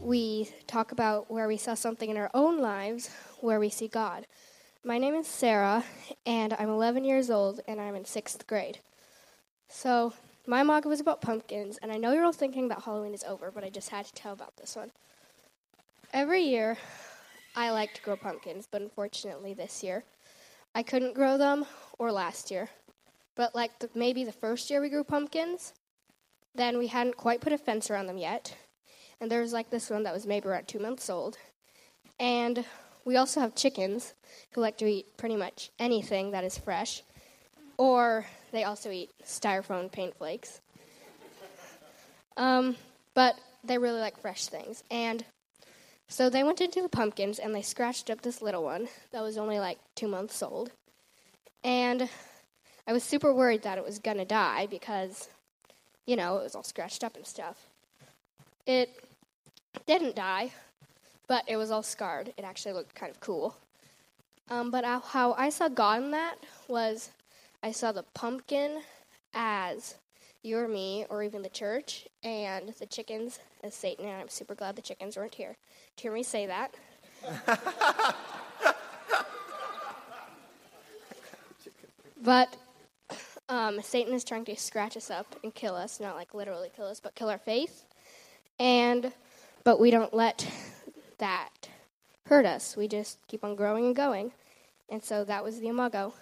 we talk about where we saw something in our own lives where we see God. My name is Sarah, and I'm 11 years old, and I'm in sixth grade. So, my Imago was about pumpkins, and I know you're all thinking that Halloween is over, but I just had to tell about this one. Every year, I like to grow pumpkins, but unfortunately, this year, I couldn't grow them, or last year. But like the, maybe the first year we grew pumpkins, then we hadn't quite put a fence around them yet. And there was like this one that was maybe around two months old. And we also have chickens who like to eat pretty much anything that is fresh, or they also eat styrofoam paint flakes. Um, but they really like fresh things. And so they went into the pumpkins and they scratched up this little one that was only like two months old. And I was super worried that it was to die because, you know, it was all scratched up and stuff. It didn't die, but it was all scarred. It actually looked kind of cool. Um, but how I saw God in that was I saw the pumpkin as you or me, or even the church, and the chickens as Satan. And I'm super glad the chickens weren't here to hear me say that. but um, Satan is trying to scratch us up and kill us, not like literally kill us, but kill our faith. And but we don't let that hurt us. We just keep on growing and going. And so that was the Imago.